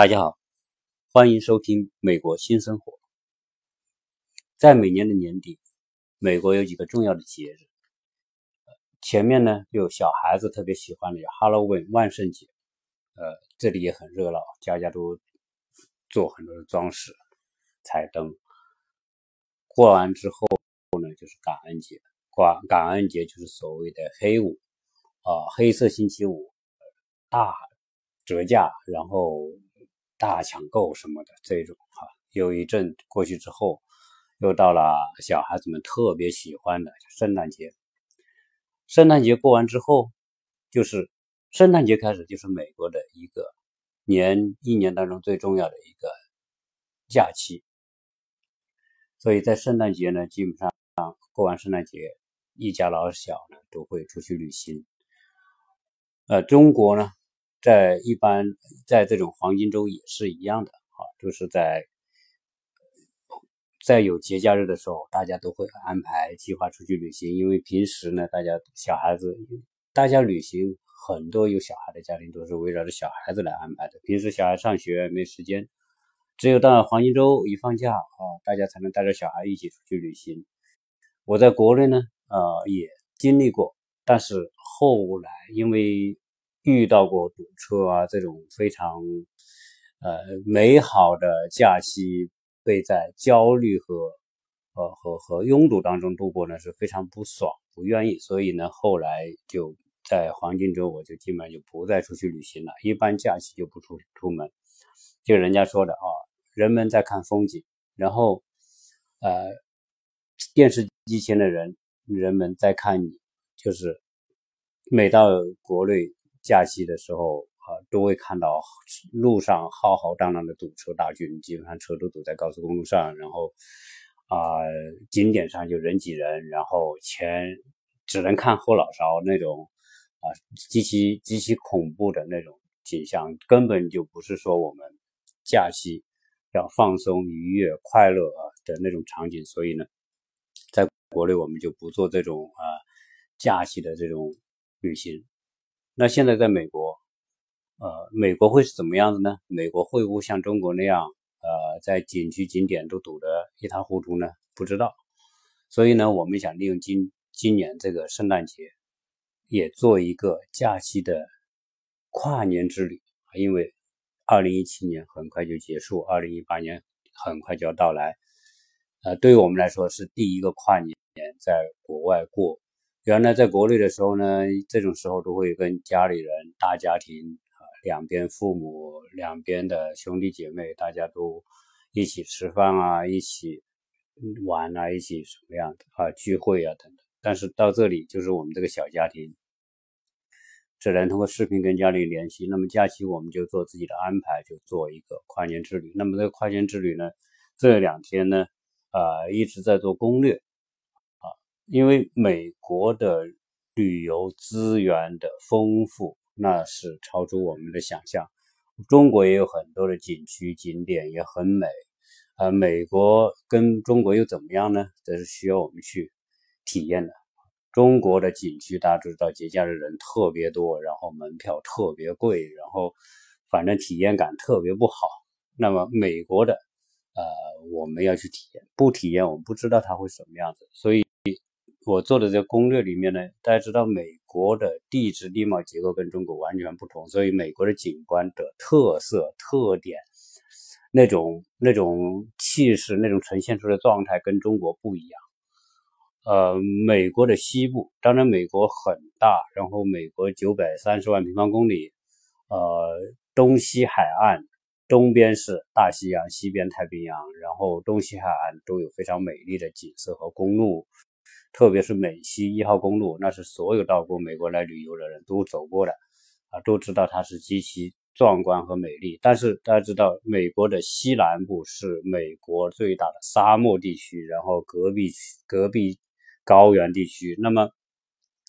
大家好，欢迎收听《美国新生活》。在每年的年底，美国有几个重要的节日。前面呢有小孩子特别喜欢的 Halloween 万圣节，呃，这里也很热闹，家家都做很多的装饰、彩灯。过完之后呢，就是感恩节。感感恩节就是所谓的黑五啊，黑色星期五，大折价，然后大抢购什么的这种哈。有一阵过去之后，又到了小孩子们特别喜欢的圣诞节。圣诞节过完之后，就是圣诞节开始，就是美国的一个年一年当中最重要的一个假期。所以在圣诞节呢，基本上过完圣诞节，一家老小呢都会出去旅行。呃，中国呢，在一般在这种黄金周也是一样的啊，就是在。在有节假日的时候，大家都会安排计划出去旅行。因为平时呢，大家小孩子，大家旅行很多有小孩的家庭都是围绕着小孩子来安排的。平时小孩上学没时间，只有到黄金周一放假啊，大家才能带着小孩一起出去旅行。我在国内呢，呃，也经历过，但是后来因为遇到过堵车啊这种非常呃美好的假期。被在焦虑和呃和和拥堵当中度过呢是非常不爽不愿意，所以呢后来就在黄金周我就基本上就不再出去旅行了，一般假期就不出出门。就人家说的啊，人们在看风景，然后呃电视机前的人人们在看你，就是每到国内假期的时候啊。都会看到路上浩浩荡荡的堵车大军，基本上车都堵在高速公路上，然后啊景点上就人挤人，然后前只能看后脑勺那种啊极其极其恐怖的那种景象，根本就不是说我们假期要放松愉悦快乐啊的那种场景，所以呢，在国内我们就不做这种啊假期的这种旅行。那现在在美国。呃，美国会是怎么样子呢？美国会不会像中国那样，呃，在景区景点都堵得一塌糊涂呢？不知道。所以呢，我们想利用今今年这个圣诞节，也做一个假期的跨年之旅。因为二零一七年很快就结束，二零一八年很快就要到来。呃，对于我们来说是第一个跨年，在国外过。原来在国内的时候呢，这种时候都会跟家里人大家庭啊。两边父母、两边的兄弟姐妹，大家都一起吃饭啊，一起玩啊，一起什么样的啊聚会啊等等。但是到这里，就是我们这个小家庭，只能通过视频跟家里联系。那么假期我们就做自己的安排，就做一个跨年之旅。那么这个跨年之旅呢，这两天呢，啊一直在做攻略，因为美国的旅游资源的丰富。那是超出我们的想象。中国也有很多的景区景点也很美，呃，美国跟中国又怎么样呢？这是需要我们去体验的。中国的景区大家都知道，节假日人特别多，然后门票特别贵，然后反正体验感特别不好。那么美国的，呃，我们要去体验，不体验我们不知道它会什么样子。所以我做的这个攻略里面呢，大家知道美。国的地质地貌结构跟中国完全不同，所以美国的景观的特色特点，那种那种气势，那种呈现出的状态跟中国不一样。呃，美国的西部，当然美国很大，然后美国九百三十万平方公里，呃，东西海岸，东边是大西洋，西边太平洋，然后东西海岸都有非常美丽的景色和公路。特别是美西一号公路，那是所有到过美国来旅游的人都走过的，啊，都知道它是极其壮观和美丽。但是大家知道，美国的西南部是美国最大的沙漠地区，然后隔壁隔壁高原地区。那么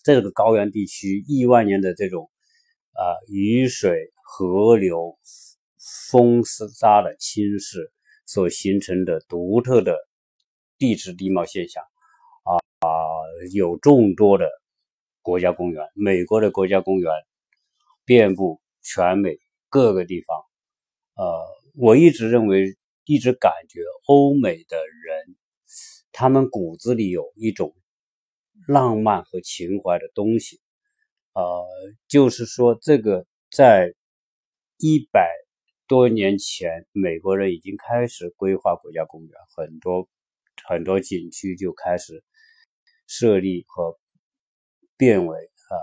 这个高原地区亿万年的这种啊雨水、河流、风沙的侵蚀所形成的独特的地质地貌现象。有众多的国家公园，美国的国家公园遍布全美各个地方，呃，我一直认为，一直感觉欧美的人，他们骨子里有一种浪漫和情怀的东西。呃，就是说，这个在一百多年前，美国人已经开始规划国家公园，很多很多景区就开始设立和变为啊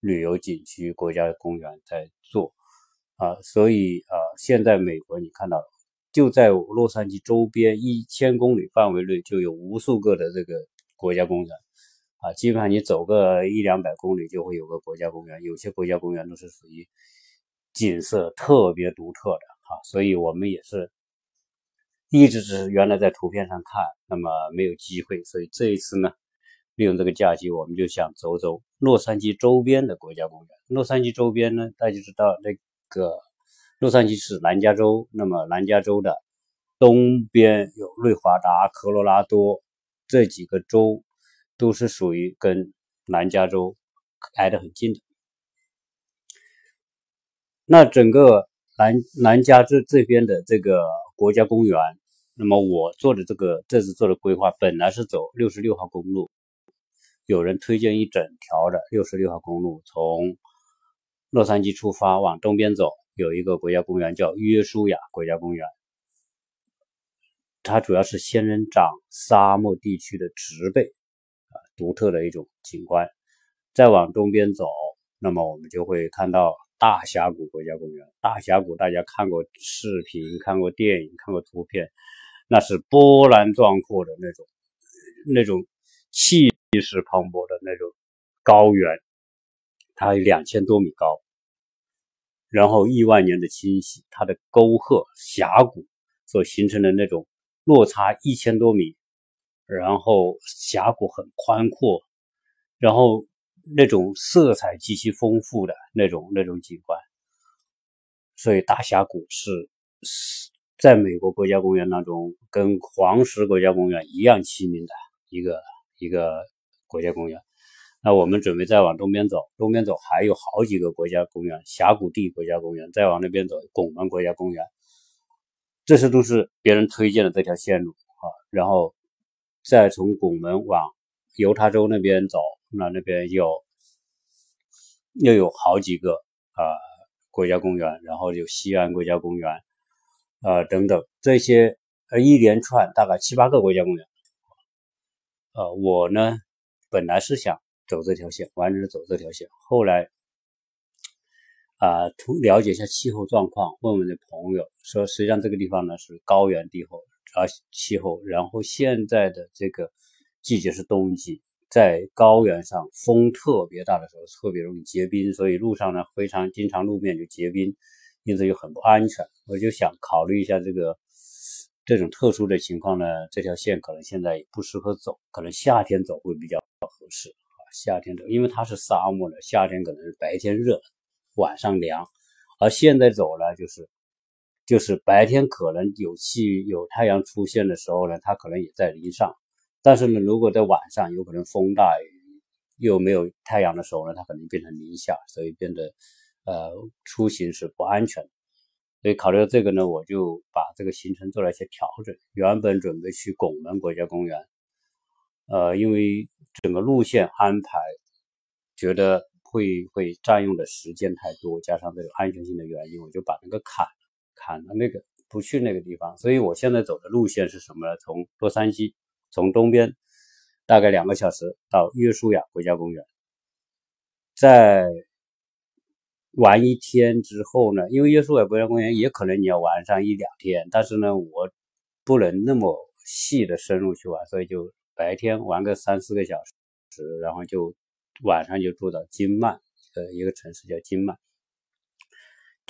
旅游景区、国家公园在做啊，所以啊，现在美国你看到，就在洛杉矶周边一千公里范围内就有无数个的这个国家公园。啊，基本上你走个一两百公里就会有个国家公园，有些国家公园都是属于景色特别独特的哈，所以我们也是一直只是原来在图片上看，那么没有机会，所以这一次呢，利用这个假期，我们就想走走洛杉矶周边的国家公园。洛杉矶周边呢，大家知道那个洛杉矶是南加州，那么南加州的东边有内华达、科罗拉多这几个州。都是属于跟南加州挨得很近的。那整个南南加州这边的这个国家公园，那么我做的这个这次做的规划，本来是走六十六号公路，有人推荐一整条的六十六号公路，从洛杉矶出发往东边走，有一个国家公园叫约书亚国家公园，它主要是仙人掌沙漠地区的植被。啊独特的一种景观，再往东边走，那么我们就会看到大峡谷国家公园。大峡谷大家看过视频、看过电影、看过图片，那是波澜壮阔的那种、那种气气势磅礴的那种高原，它有两千多米高，然后亿万年的侵袭，它的沟壑峡谷所形成的那种落差一千多米。然后峡谷很宽阔，然后那种色彩极其丰富的那种那种景观，所以大峡谷是是在美国国家公园当中跟黄石国家公园一样齐名的一个一个国家公园。那我们准备再往东边走，东边走还有好几个国家公园，峡谷地国家公园，再往那边走，拱门国家公园，这些都是别人推荐的这条线路啊，然后。再从拱门往犹他州那边走，那那边有又有好几个啊国家公园，然后有西安国家公园，呃等等这些呃一连串大概七八个国家公园。呃，我呢本来是想走这条线，完整的走这条线，后来啊图了解一下气候状况，问问那朋友说，实际上这个地方呢是高原地候。啊，气候，然后现在的这个季节是冬季，在高原上风特别大的时候，特别容易结冰，所以路上呢非常经常路面就结冰，因此就很不安全。我就想考虑一下这个这种特殊的情况呢，这条线可能现在也不适合走，可能夏天走会比较合适啊。夏天走，因为它是沙漠的，夏天可能是白天热，晚上凉，而现在走呢就是。就是白天可能有气有太阳出现的时候呢，它可能也在零上，但是呢，如果在晚上有可能风大雨又没有太阳的时候呢，它可能变成零下，所以变得呃出行是不安全。所以考虑到这个呢，我就把这个行程做了一些调整。原本准备去拱门国家公园，呃，因为整个路线安排觉得会会占用的时间太多，加上这个安全性的原因，我就把那个砍。砍了那个不去那个地方，所以我现在走的路线是什么呢？从洛杉矶，从东边大概两个小时到约书亚国家公园，在玩一天之后呢，因为约书亚国家公园也可能你要玩上一两天，但是呢，我不能那么细的深入去玩，所以就白天玩个三四个小时，然后就晚上就住到金曼，呃，一个城市叫金曼。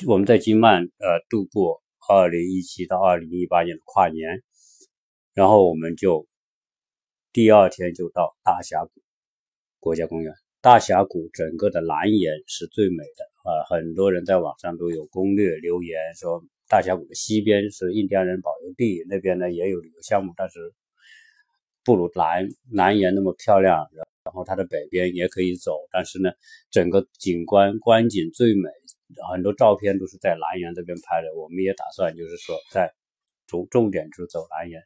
我们在金曼呃度过二零一七到二零一八年的跨年，然后我们就第二天就到大峡谷国家公园。大峡谷整个的南沿是最美的啊，很多人在网上都有攻略留言说，大峡谷的西边是印第安人保留地，那边呢也有旅游项目，但是不如南南沿那么漂亮。然后它的北边也可以走，但是呢，整个景观观景最美。很多照片都是在南园这边拍的。我们也打算就是说在重重点就走南园，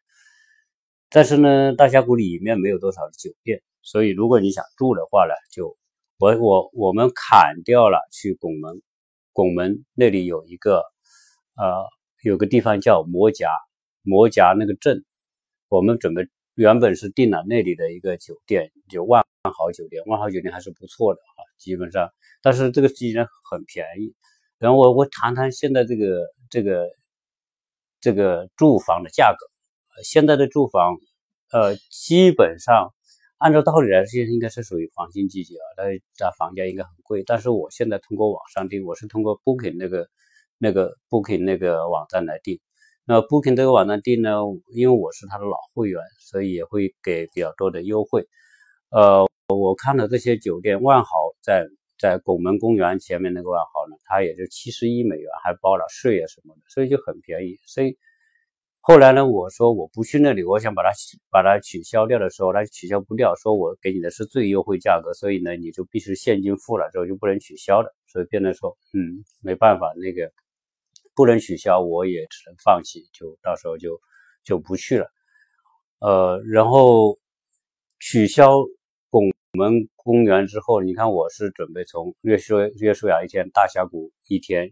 但是呢，大峡谷里面没有多少的酒店，所以如果你想住的话呢，就我我我们砍掉了去拱门，拱门那里有一个呃有个地方叫摩夹摩夹那个镇，我们准备原本是订了那里的一个酒店，就万豪酒店，万豪酒店还是不错的啊，基本上，但是这个机呢很便宜。然后我我谈谈现在这个这个这个住房的价格，现在的住房呃基本上。按照道理来说，现在应该是属于黄金季节啊，它它房价应该很贵。但是我现在通过网上订，我是通过 Booking 那个那个 Booking 那个网站来订。那 Booking 这个网站订呢，因为我是他的老会员，所以也会给比较多的优惠。呃，我看了这些酒店，万豪在在拱门公园前面那个万豪呢，它也就七十一美元，还包了税啊什么的，所以就很便宜。所以。后来呢，我说我不去那里，我想把它把它取消掉的时候，它取消不掉，说我给你的是最优惠价格，所以呢，你就必须现金付了之后就不能取消的，所以变得说，嗯，没办法，那个不能取消，我也只能放弃，就到时候就就不去了。呃，然后取消拱门公园之后，你看我是准备从约书约书亚一天，大峡谷一天。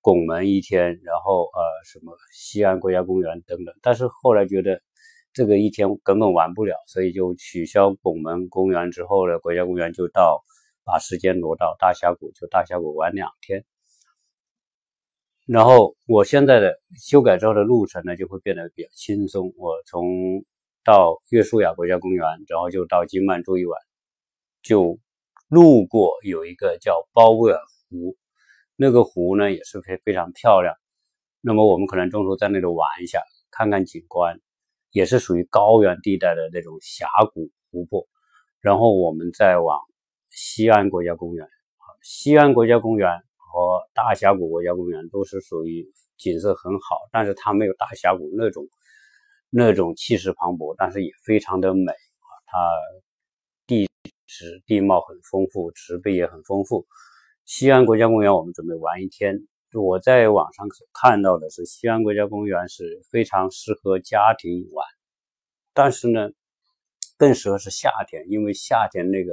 拱门一天，然后呃什么西安国家公园等等，但是后来觉得这个一天根本玩不了，所以就取消拱门公园之后呢，国家公园就到把时间挪到大峡谷，就大峡谷玩两天。然后我现在的修改之后的路程呢，就会变得比较轻松。我从到约书亚国家公园，然后就到金曼住一晚，就路过有一个叫包威尔湖。那个湖呢也是非非常漂亮，那么我们可能中途在那里玩一下，看看景观，也是属于高原地带的那种峡谷湖泊。然后我们再往西安国家公园，西安国家公园和大峡谷国家公园都是属于景色很好，但是它没有大峡谷那种那种气势磅礴，但是也非常的美。它地质地貌很丰富，植被也很丰富。西安国家公园，我们准备玩一天。我在网上所看到的是，西安国家公园是非常适合家庭玩，但是呢，更适合是夏天，因为夏天那个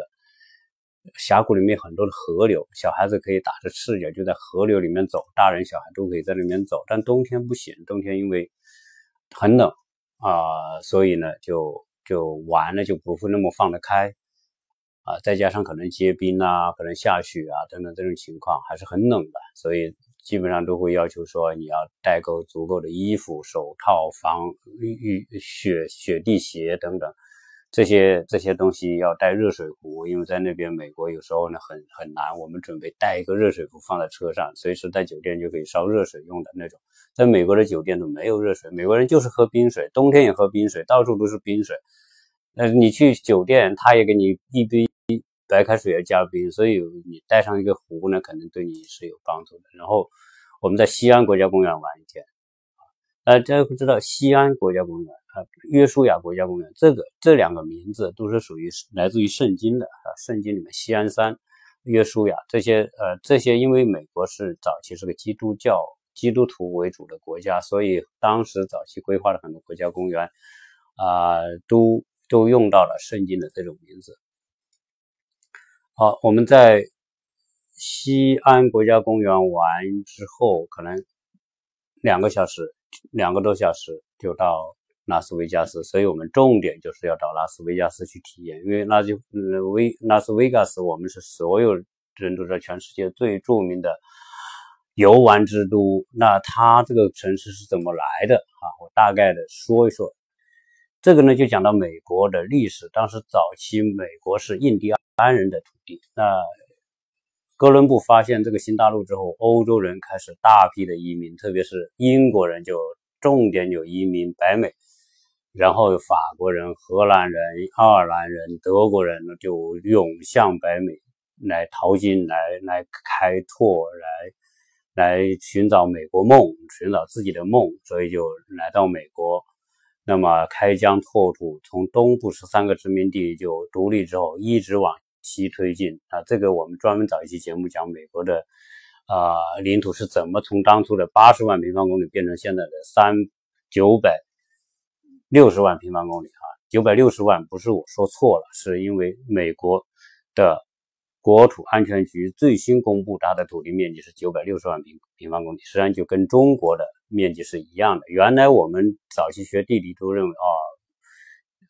峡谷里面很多的河流，小孩子可以打着赤脚就在河流里面走，大人小孩都可以在里面走。但冬天不行，冬天因为很冷啊，所以呢，就就玩了就不会那么放得开。啊，再加上可能结冰啊，可能下雪啊等等这种情况还是很冷的，所以基本上都会要求说你要带够足够的衣服、手套、防雨雪雪地鞋等等这些这些东西要带热水壶，因为在那边美国有时候呢很很难，我们准备带一个热水壶放在车上，随时在酒店就可以烧热水用的那种。在美国的酒店都没有热水，美国人就是喝冰水，冬天也喝冰水，到处都是冰水。呃，你去酒店，他也给你一杯。白开水要加冰，所以你带上一个壶呢，可能对你是有帮助的。然后我们在西安国家公园玩一天，啊，大家不知道西安国家公园啊，约书亚国家公园，这个这两个名字都是属于来自于圣经的啊，圣经里面西安山、约书亚这些呃这些，因为美国是早期是个基督教基督徒为主的国家，所以当时早期规划了很多国家公园啊，都都用到了圣经的这种名字。好，我们在西安国家公园玩之后，可能两个小时、两个多小时就到拉斯维加斯，所以我们重点就是要到拉斯维加斯去体验，因为拉就维拉斯维加斯，我们是所有人都知道全世界最著名的游玩之都。那它这个城市是怎么来的啊？我大概的说一说。这个呢，就讲到美国的历史。当时早期美国是印第安人的土地。那哥伦布发现这个新大陆之后，欧洲人开始大批的移民，特别是英国人就重点有移民北美，然后法国人、荷兰人、爱尔兰人、德国人呢就涌向北美来淘金、来来开拓、来来寻找美国梦、寻找自己的梦，所以就来到美国。那么开疆拓土，从东部十三个殖民地就独立之后，一直往西推进啊。这个我们专门找一期节目讲美国的啊，领土是怎么从当初的八十万平方公里变成现在的三九百六十万平方公里啊？九百六十万不是我说错了，是因为美国的国土安全局最新公布它的土地面积是九百六十万平平方公里，实际上就跟中国的面积是一样的。原来我们早期学地理都认为啊。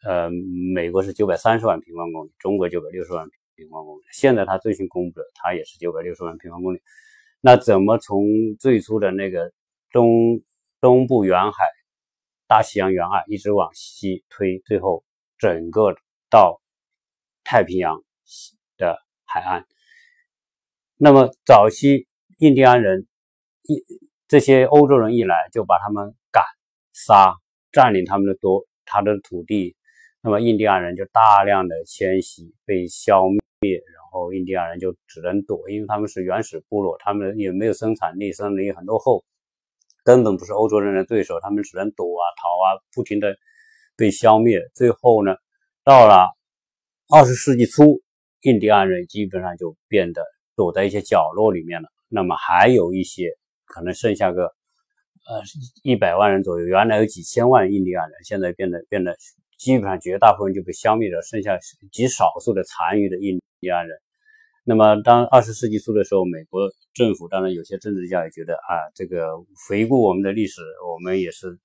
呃，美国是九百三十万平方公里，中国九百六十万平方公里。现在它最新公布的，它也是九百六十万平方公里。那怎么从最初的那个东东部沿海、大西洋沿岸一直往西推，最后整个到太平洋的海岸？那么早期印第安人一这些欧洲人一来，就把他们赶杀，占领他们的多他的土地。那么印第安人就大量的迁徙被消灭，然后印第安人就只能躲，因为他们是原始部落，他们也没有生产力，生产力很落后，根本不是欧洲人的对手，他们只能躲啊逃啊，不停的被消灭。最后呢，到了二十世纪初，印第安人基本上就变得躲在一些角落里面了。那么还有一些可能剩下个呃一百万人左右，原来有几千万印第安人，现在变得变得。基本上绝大部分就被消灭了，剩下极少数的残余的印第安人。那么，当二十世纪初的时候，美国政府当然有些政治家也觉得啊，这个回顾我们的历史，我们也是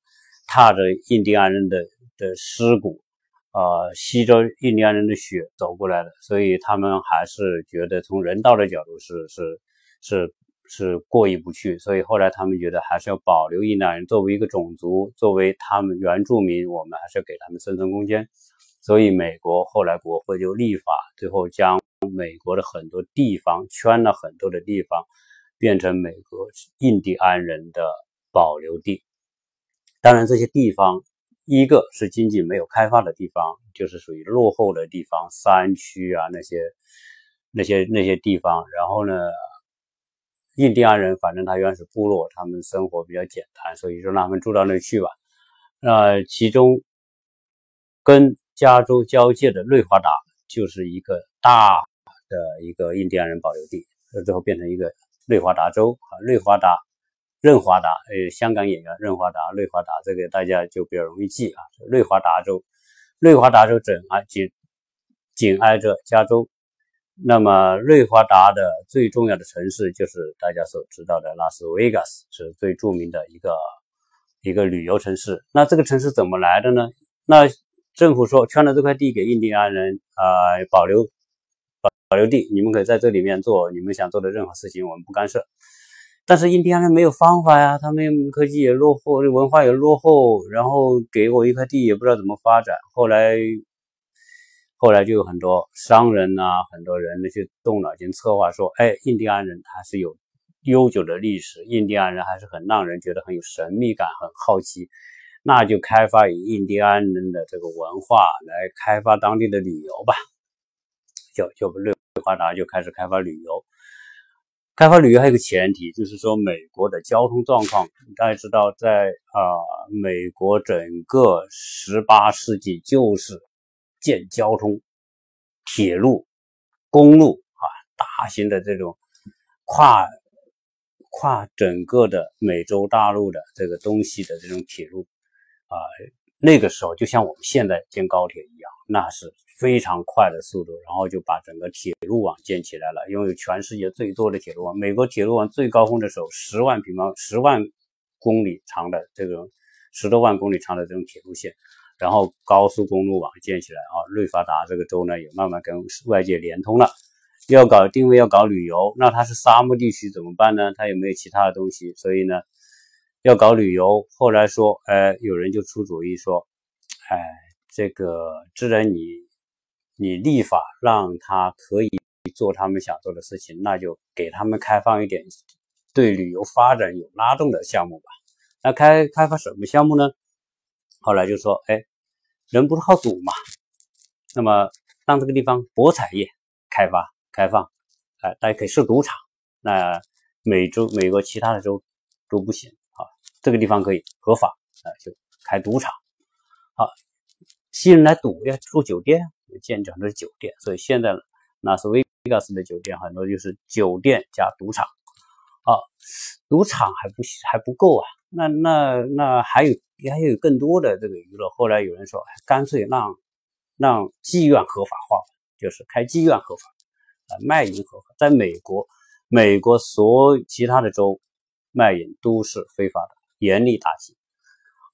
踏着印第安人的的尸骨啊，吸着印第安人的血走过来的，所以他们还是觉得从人道的角度是是是。是过意不去，所以后来他们觉得还是要保留印第安人作为一个种族，作为他们原住民，我们还是要给他们生存空间。所以美国后来国会就立法，最后将美国的很多地方圈了很多的地方，变成美国印第安人的保留地。当然，这些地方一个是经济没有开发的地方，就是属于落后的地方，山区啊那些那些那些地方。然后呢？印第安人反正他原始部落，他们生活比较简单，所以说让他们住到那去吧。那其中跟加州交界的瑞华达就是一个大的一个印第安人保留地，最后变成一个瑞华达州啊，瑞华达、任华达，呃，香港演员任华达、瑞华达，这个大家就比较容易记啊。瑞华达州，瑞华达州整啊紧紧挨着加州。那么，瑞华达的最重要的城市就是大家所知道的拉斯维加斯，是最著名的一个一个旅游城市。那这个城市怎么来的呢？那政府说圈了这块地给印第安人啊保留保留地，你们可以在这里面做你们想做的任何事情，我们不干涉。但是印第安人没有方法呀，他们科技也落后，文化也落后，然后给我一块地也不知道怎么发展。后来。后来就有很多商人呐，很多人呢去动脑筋策划说，哎，印第安人他是有悠久的历史，印第安人还是很让人觉得很有神秘感，很好奇，那就开发以印第安人的这个文化来开发当地的旅游吧，就就瑞华达就开始开发旅游。开发旅游还有个前提，就是说美国的交通状况，大家知道，在啊美国整个十八世纪就是。建交通、铁路、公路啊，大型的这种跨跨整个的美洲大陆的这个东西的这种铁路啊，那个时候就像我们现在建高铁一样，那是非常快的速度，然后就把整个铁路网建起来了，拥有全世界最多的铁路网。美国铁路网最高峰的时候，十万平方、十万公里长的这种十多万公里长的这种铁路线。然后高速公路网建起来啊，瑞发达这个州呢也慢慢跟外界连通了。要搞定位，要搞旅游，那它是沙漠地区怎么办呢？它有没有其他的东西？所以呢，要搞旅游。后来说，哎，有人就出主意说，哎，这个既然你你立法让他可以做他们想做的事情，那就给他们开放一点对旅游发展有拉动的项目吧。那开开发什么项目呢？后来就说，哎，人不是好赌嘛，那么让这个地方博彩业开发开放，哎，大家可以设赌场。那美洲、美国其他的州都不行啊，这个地方可以合法，啊，就开赌场。好，吸引人来赌要住酒店，建很多酒店，所以现在拉斯维加斯的酒店很多就是酒店加赌场。啊，赌场还不还不够啊，那那那还有还有更多的这个娱乐。后来有人说，干脆让让妓院合法化，就是开妓院合法，啊，卖淫合法。在美国，美国所其他的州卖淫都是非法的，严厉打击，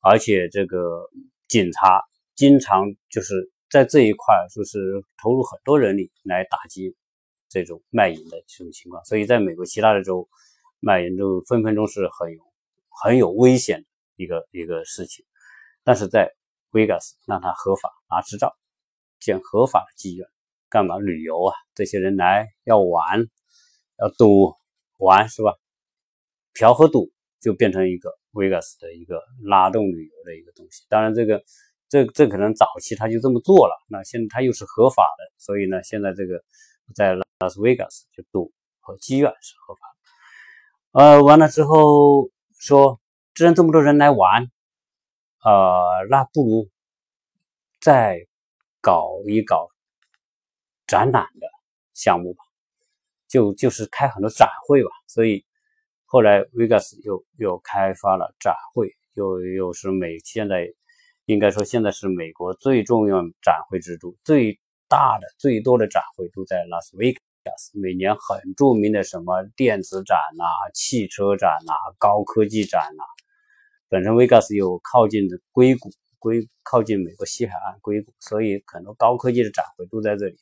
而且这个警察经常就是在这一块就是投入很多人力来打击。这种卖淫的这种情况，所以在美国其他的州卖淫都分分钟是很有很有危险的一个一个事情。但是在 Vegas 让它合法拿执照建合法的妓院，干嘛旅游啊？这些人来要玩要赌玩是吧？嫖和赌就变成一个 Vegas 的一个拉动旅游的一个东西。当然这个这这可能早期他就这么做了，那现在他又是合法的，所以呢现在这个在。拉斯维加斯就赌和妓院是合法的，呃，完了之后说，既然这么多人来玩，呃，那不如再搞一搞展览的项目吧，就就是开很多展会吧。所以后来维加斯又又开发了展会，又又是美现在应该说现在是美国最重要展会之都，最大的最多的展会都在拉斯维加斯。每年很著名的什么电子展呐、汽车展呐、高科技展呐，本身 Vegas 又靠近的硅谷，硅靠近美国西海岸硅谷，所以很多高科技的展会都在这里。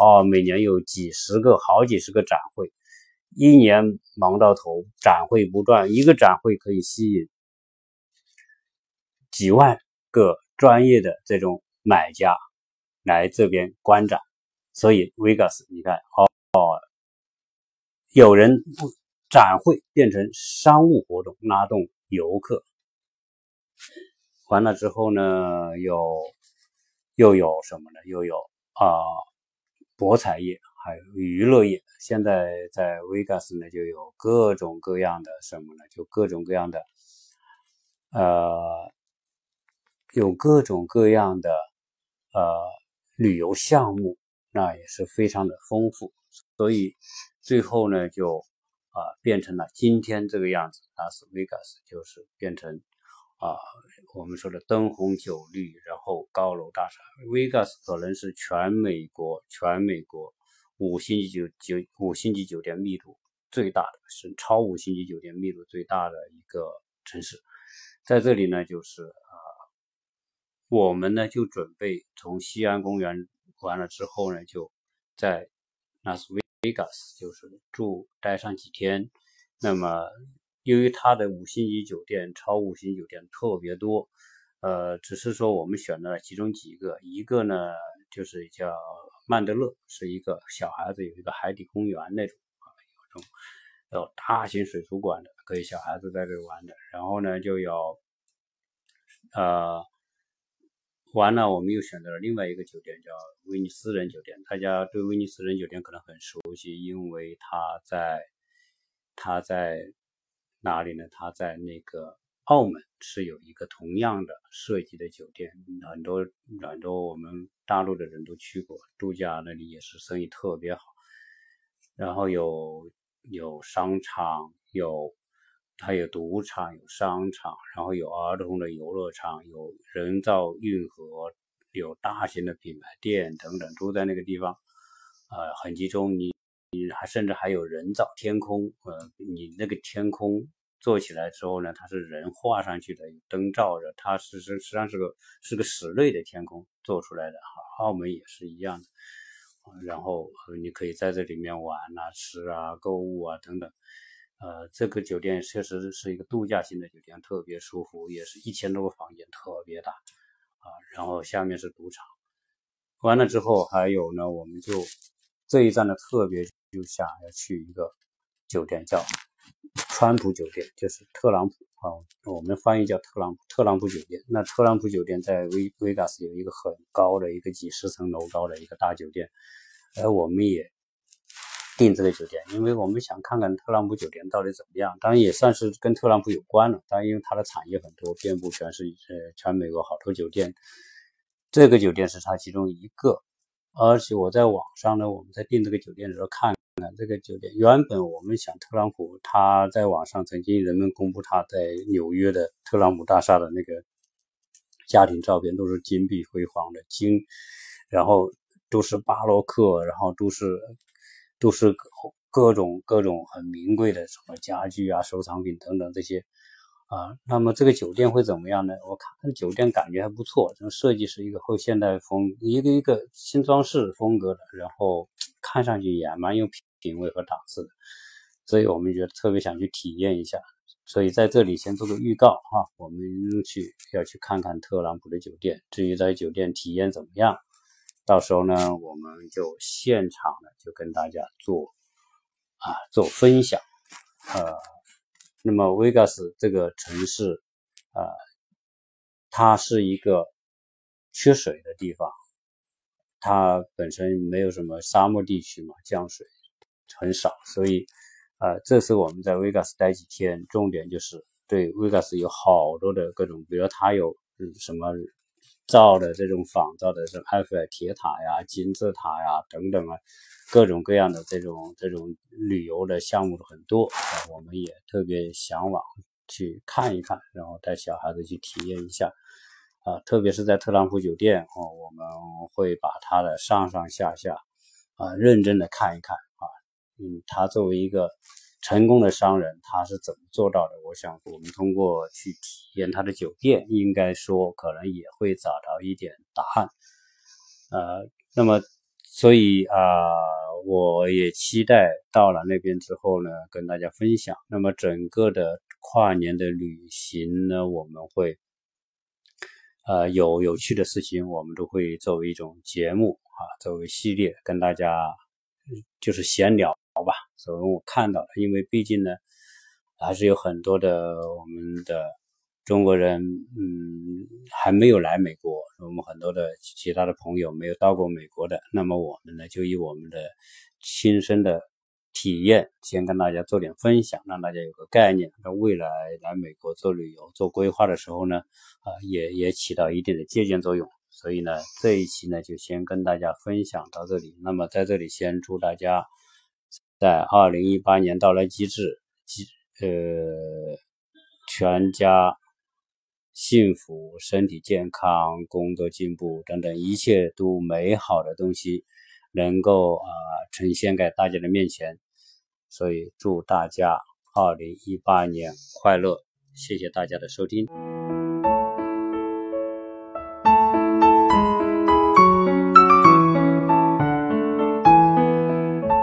哦，每年有几十个、好几十个展会，一年忙到头，展会不断，一个展会可以吸引几万个专业的这种买家来这边观展，所以 Vegas 你看，哦。有人展会变成商务活动，拉动游客。完了之后呢，有又有什么呢？又有啊，博彩业，还有娱乐业。现在在 Vegas 呢，就有各种各样的什么呢？就各种各样的，呃，有各种各样的呃旅游项目，那也是非常的丰富。所以最后呢，就啊变成了今天这个样子。拉斯维加斯就是变成啊我们说的灯红酒绿，然后高楼大厦。维加斯可能是全美国全美国五星级酒酒五星级酒店密度最大的，是超五星级酒店密度最大的一个城市。在这里呢，就是我们呢就准备从西安公园完了之后呢，就在。拉斯维加斯就是住待上几天，那么由于它的五星级酒店、超五星酒店特别多，呃，只是说我们选了其中几个，一个呢就是叫曼德勒，是一个小孩子有一个海底公园那种啊，有种有大型水族馆的，可以小孩子在这玩的，然后呢就有呃。完了，我们又选择了另外一个酒店，叫威尼斯人酒店。大家对威尼斯人酒店可能很熟悉，因为它在它在哪里呢？它在那个澳门是有一个同样的设计的酒店，很多很多我们大陆的人都去过度假，那里也是生意特别好。然后有有商场，有。它有赌场，有商场，然后有儿童的游乐场，有人造运河，有大型的品牌店等等，都在那个地方，呃，很集中。你你还甚至还有人造天空，呃，你那个天空做起来之后呢，它是人画上去的，灯照着，它是是实际上是个是个室内的天空做出来的。澳门也是一样的，然后你可以在这里面玩啊、吃啊、购物啊等等。呃，这个酒店确实是一个度假型的酒店，特别舒服，也是一千多个房间，特别大啊。然后下面是赌场，完了之后还有呢，我们就这一站呢特别就想要去一个酒店，叫川普酒店，就是特朗普啊，我们翻译叫特朗普特朗普酒店。那特朗普酒店在威威加斯有一个很高的一个几十层楼高的一个大酒店，而我们也。订这个酒店，因为我们想看看特朗普酒店到底怎么样。当然也算是跟特朗普有关了。当然，因为它的产业很多，遍布全是呃全美国好多酒店。这个酒店是它其中一个。而且我在网上呢，我们在订这个酒店的时候看这个酒店原本我们想特朗普他在网上曾经人们公布他在纽约的特朗普大厦的那个家庭照片，都是金碧辉煌的金，然后都是巴洛克，然后都是都是各种各种很名贵的什么家具啊、收藏品等等这些啊。那么这个酒店会怎么样呢？我看酒店感觉还不错，这个设计是一个后现代风，一个一个新装饰风格的，然后看上去也蛮有。品味和档次的，所以我们觉得特别想去体验一下，所以在这里先做个预告哈，我们去要去看看特朗普的酒店。至于在酒店体验怎么样，到时候呢，我们就现场呢就跟大家做啊做分享。呃，那么 Vegas 这个城市啊，它是一个缺水的地方，它本身没有什么沙漠地区嘛，降水。很少，所以，呃，这次我们在 Vegas 待几天，重点就是对 Vegas 有好多的各种，比如它有什么造的这种仿造的，是埃菲尔铁塔呀、金字塔呀等等啊，各种各样的这种这种旅游的项目很多，啊我们也特别向往去看一看，然后带小孩子去体验一下，啊，特别是在特朗普酒店哦，我们会把它的上上下下啊认真的看一看啊。嗯，他作为一个成功的商人，他是怎么做到的？我想，我们通过去体验他的酒店，应该说可能也会找到一点答案。呃，那么，所以啊，我也期待到了那边之后呢，跟大家分享。那么，整个的跨年的旅行呢，我们会呃有有趣的事情，我们都会作为一种节目啊，作为系列跟大家就是闲聊。所以我看到了，因为毕竟呢，还是有很多的我们的中国人，嗯，还没有来美国，我们很多的其他的朋友没有到过美国的，那么我们呢，就以我们的亲身的体验，先跟大家做点分享，让大家有个概念，那未来来美国做旅游、做规划的时候呢，啊，也也起到一定的借鉴作用。所以呢，这一期呢，就先跟大家分享到这里。那么在这里，先祝大家。在二零一八年到来机制，机，呃，全家幸福、身体健康、工作进步等等一切都美好的东西，能够啊呈现在大家的面前。所以祝大家二零一八年快乐！谢谢大家的收听。